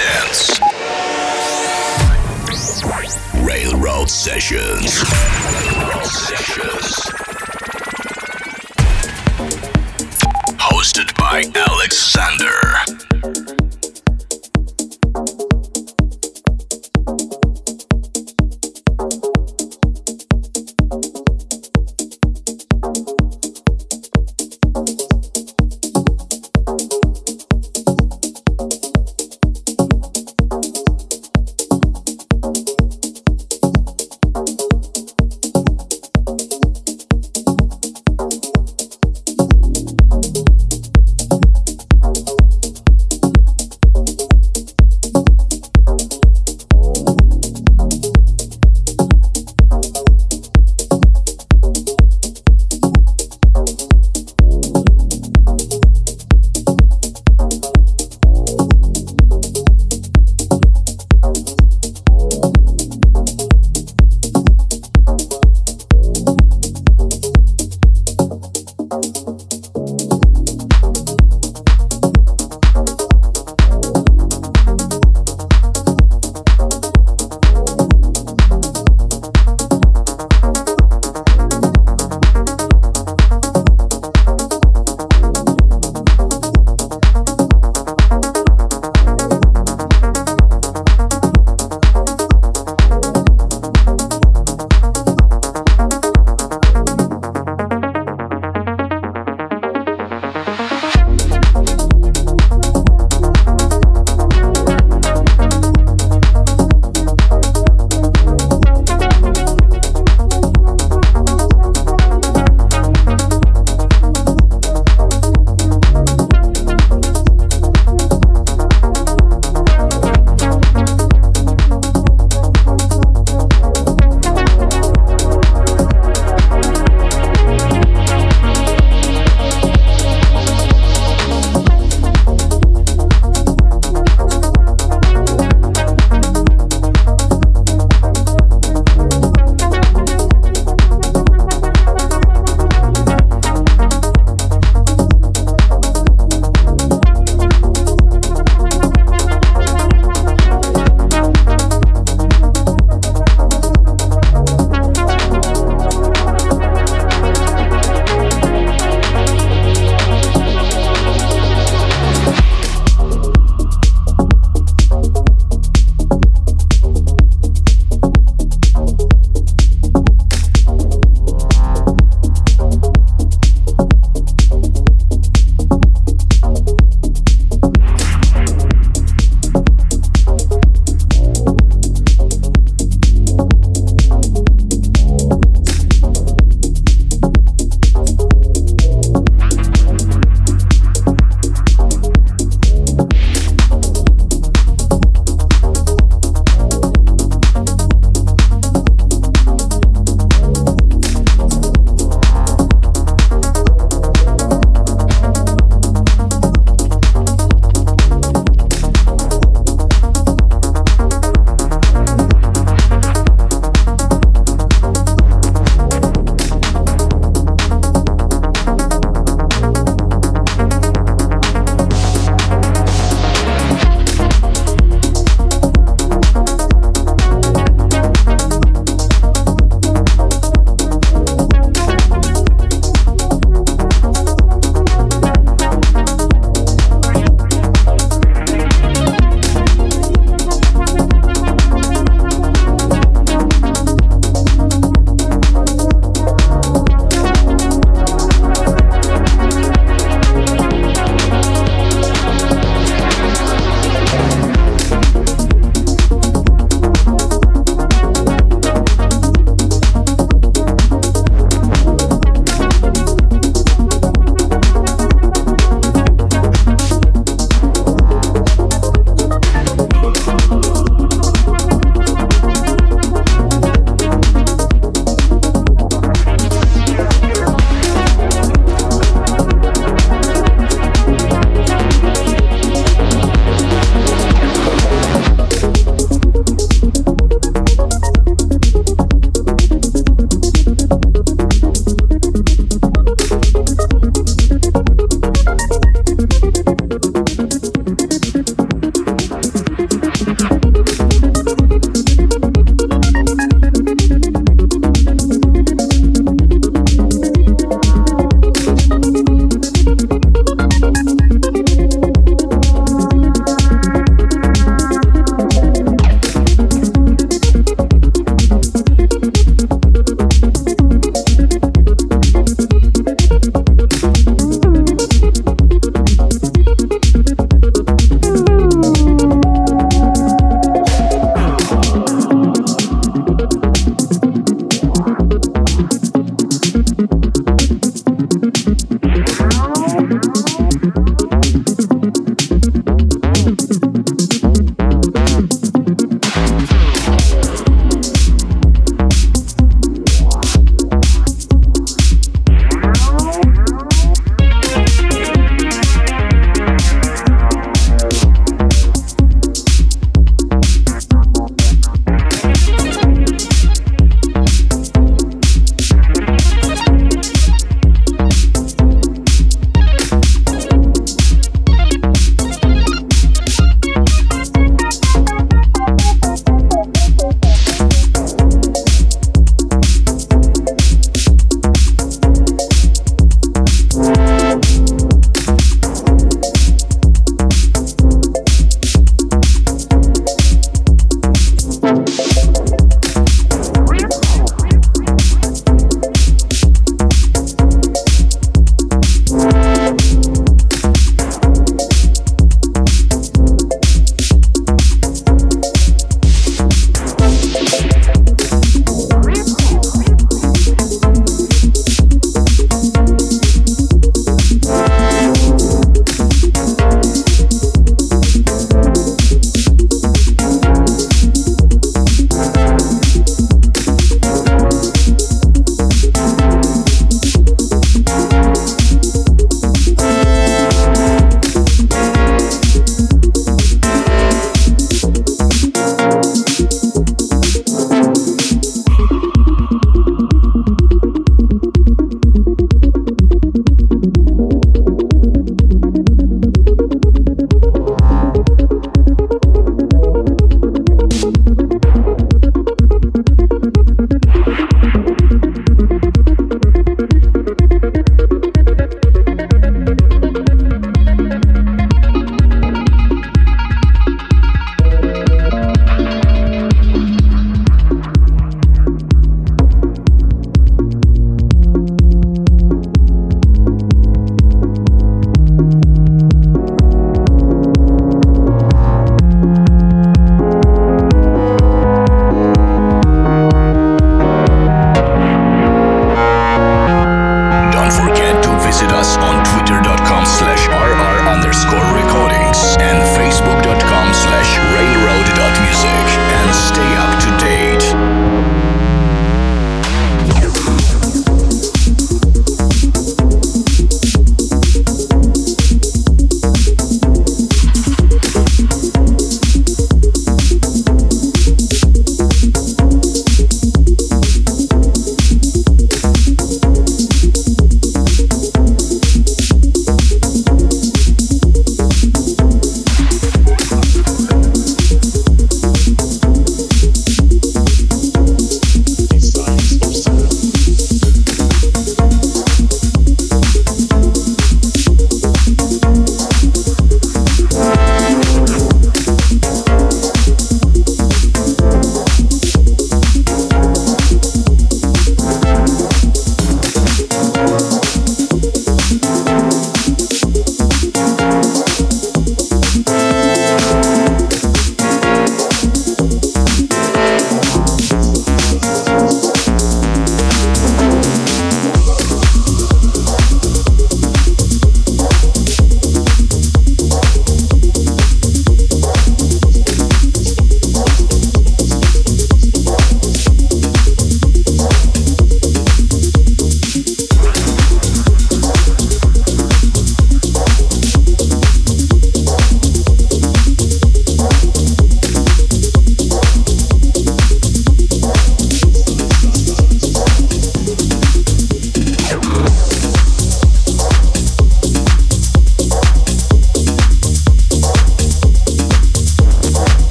presents Railroad Sessions. Railroad Sessions. Hosted by Alexander.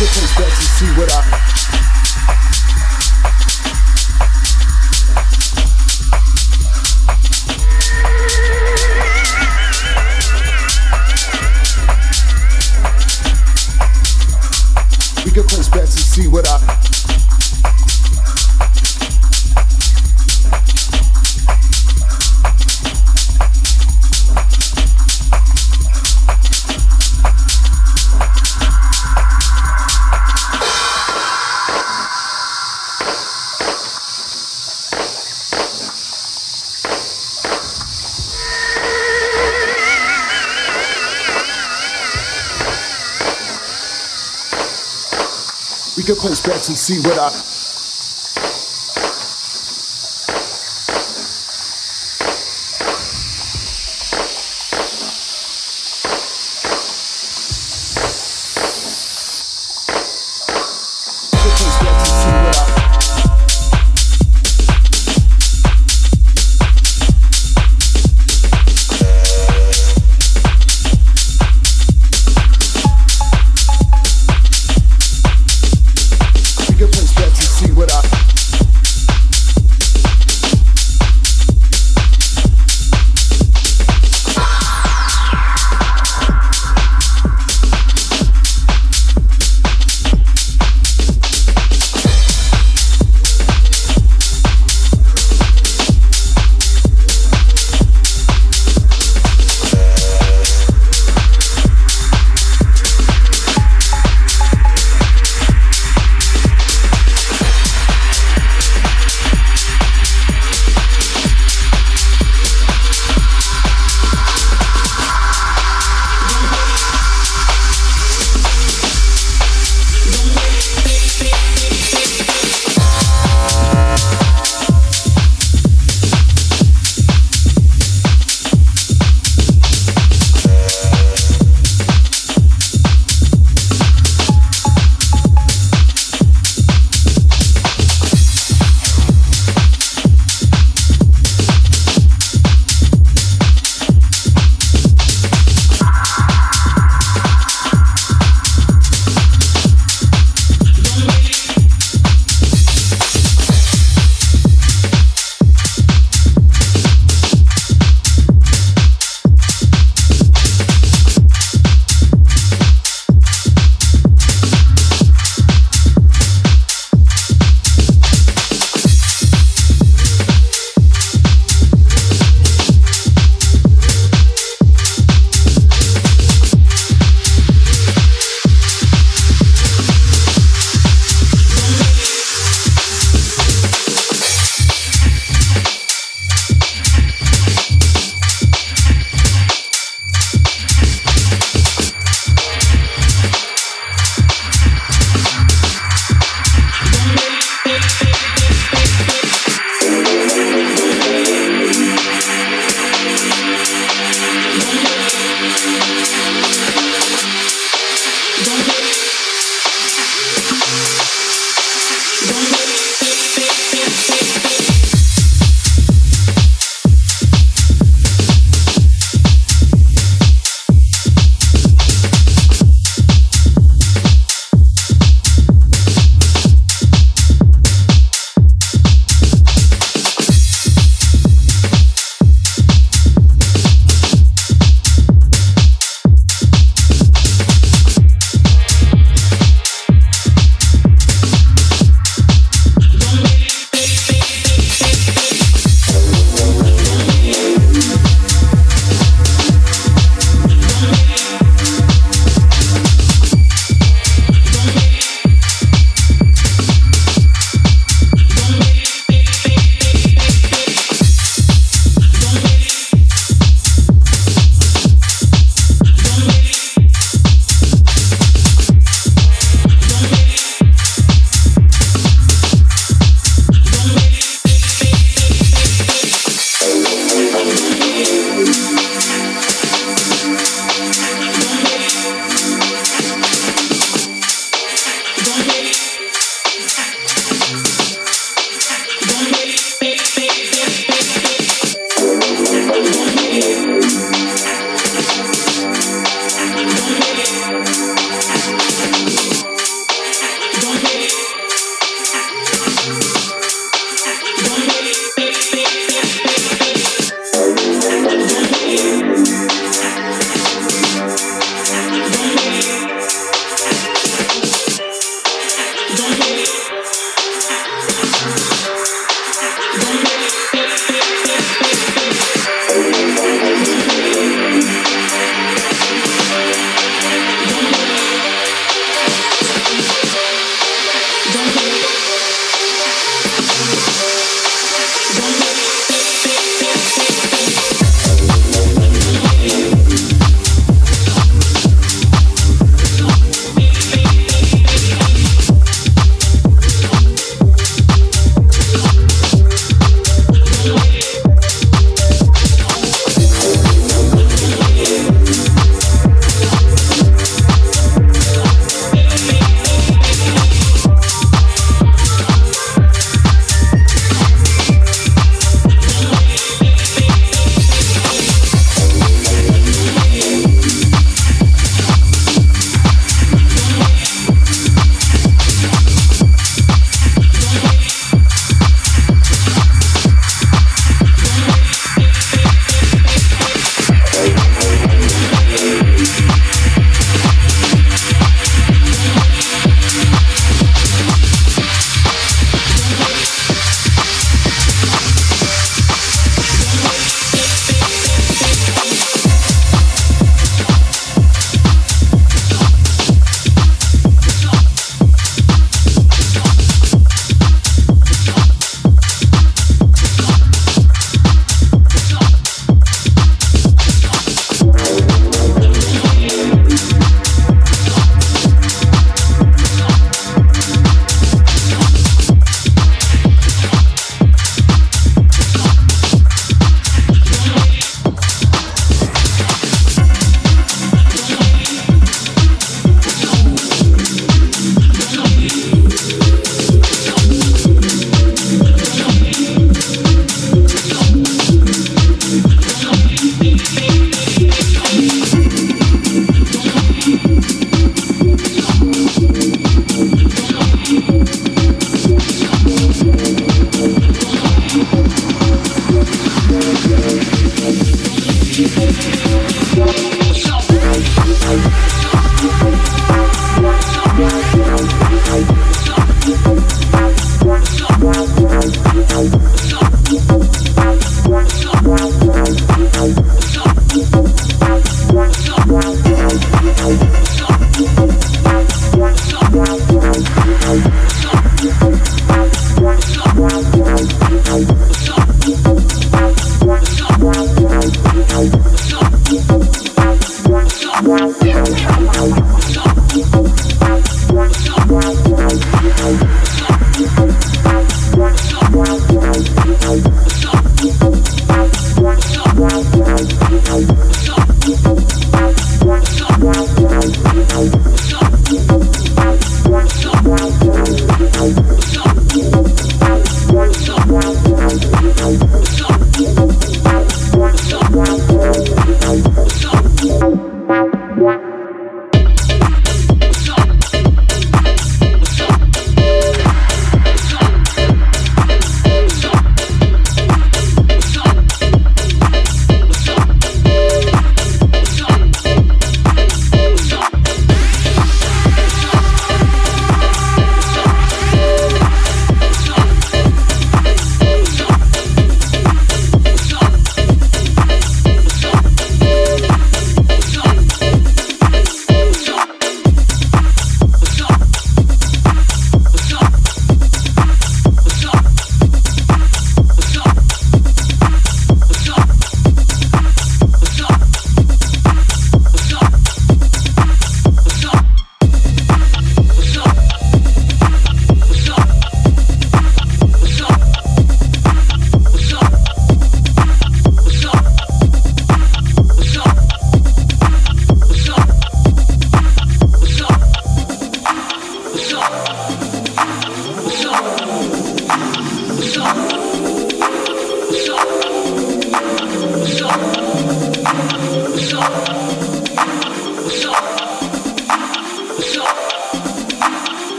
look at these decks and see what I consequence, bets to see what I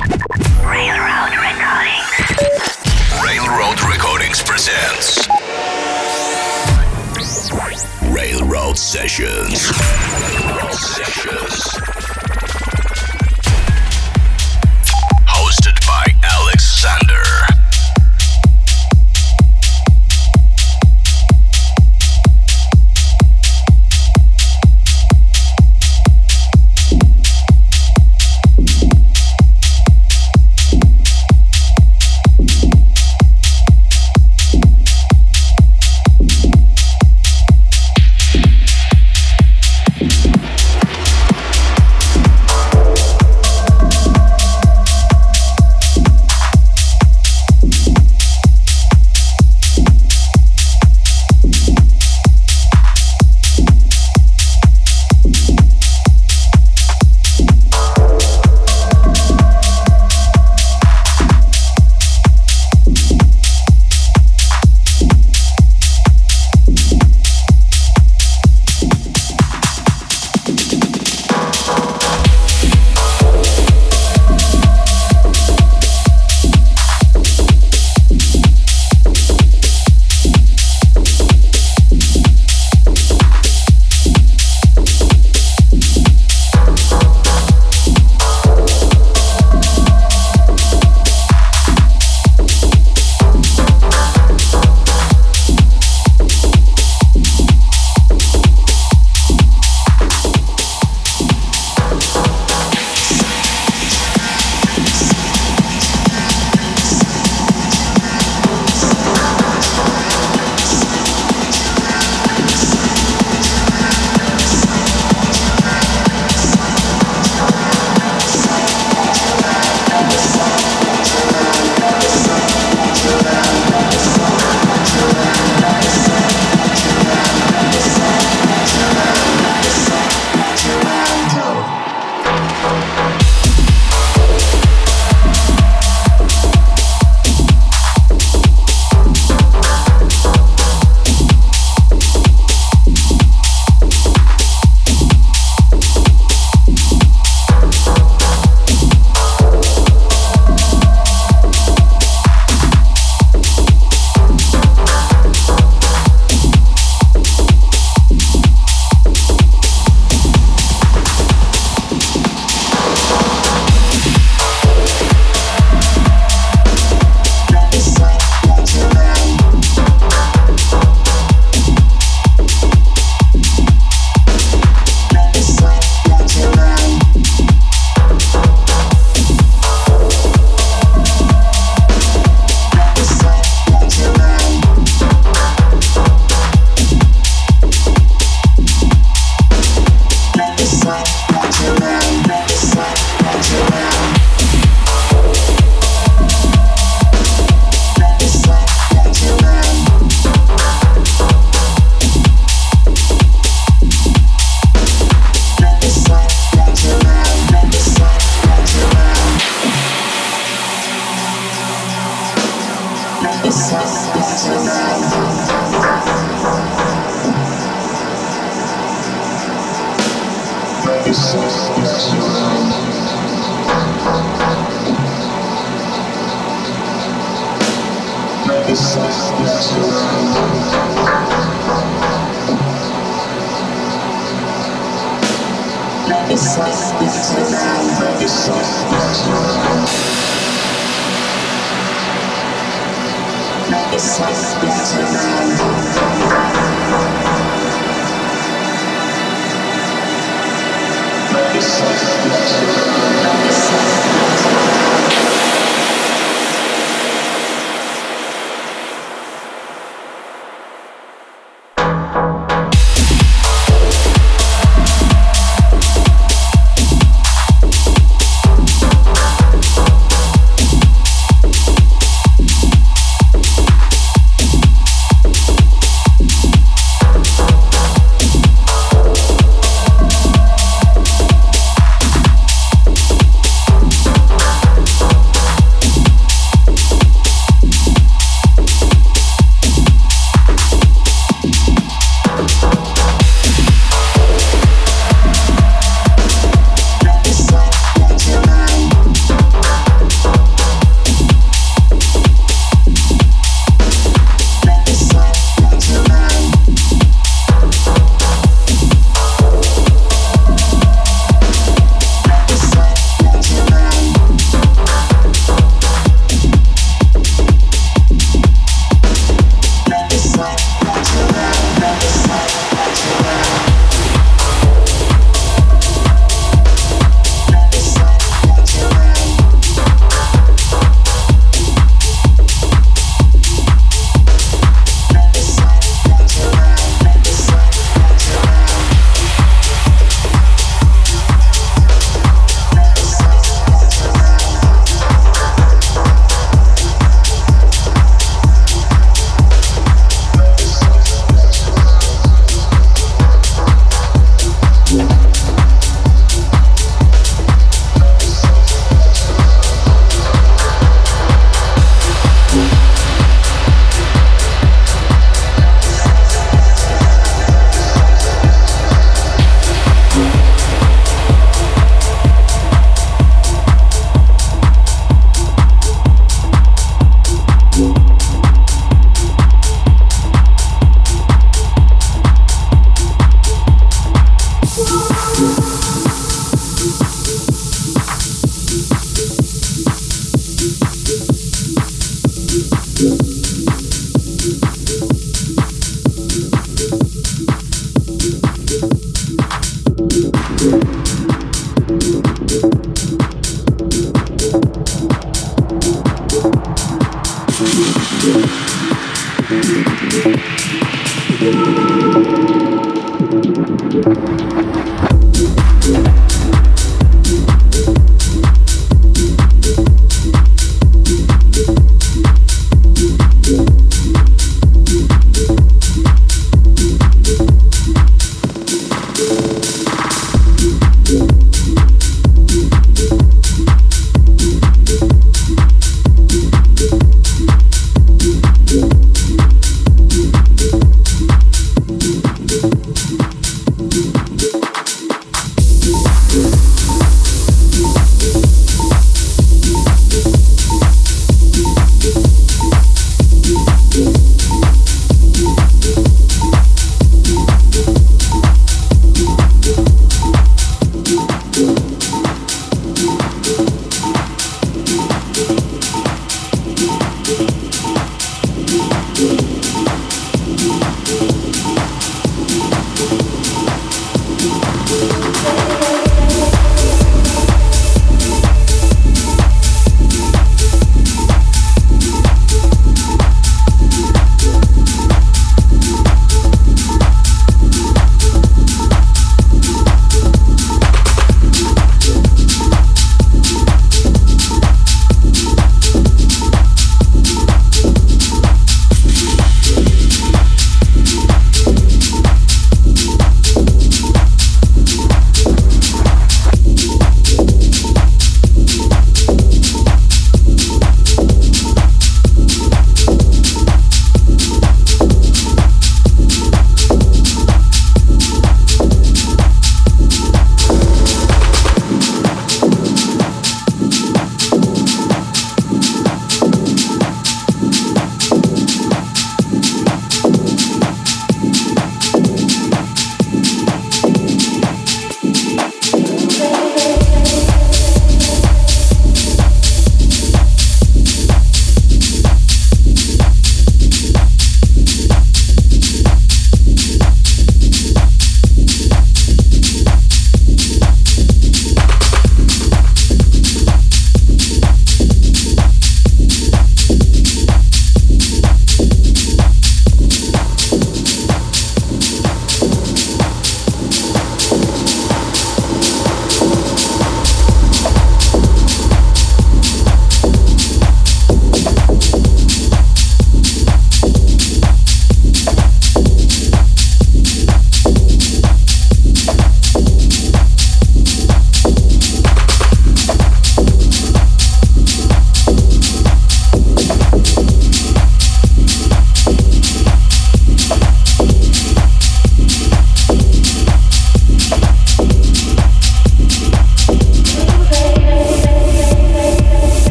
Railroad Recordings. Railroad Recordings presents Railroad Sessions. Sessions. Hosted by Alexander. It's like it's around. missão.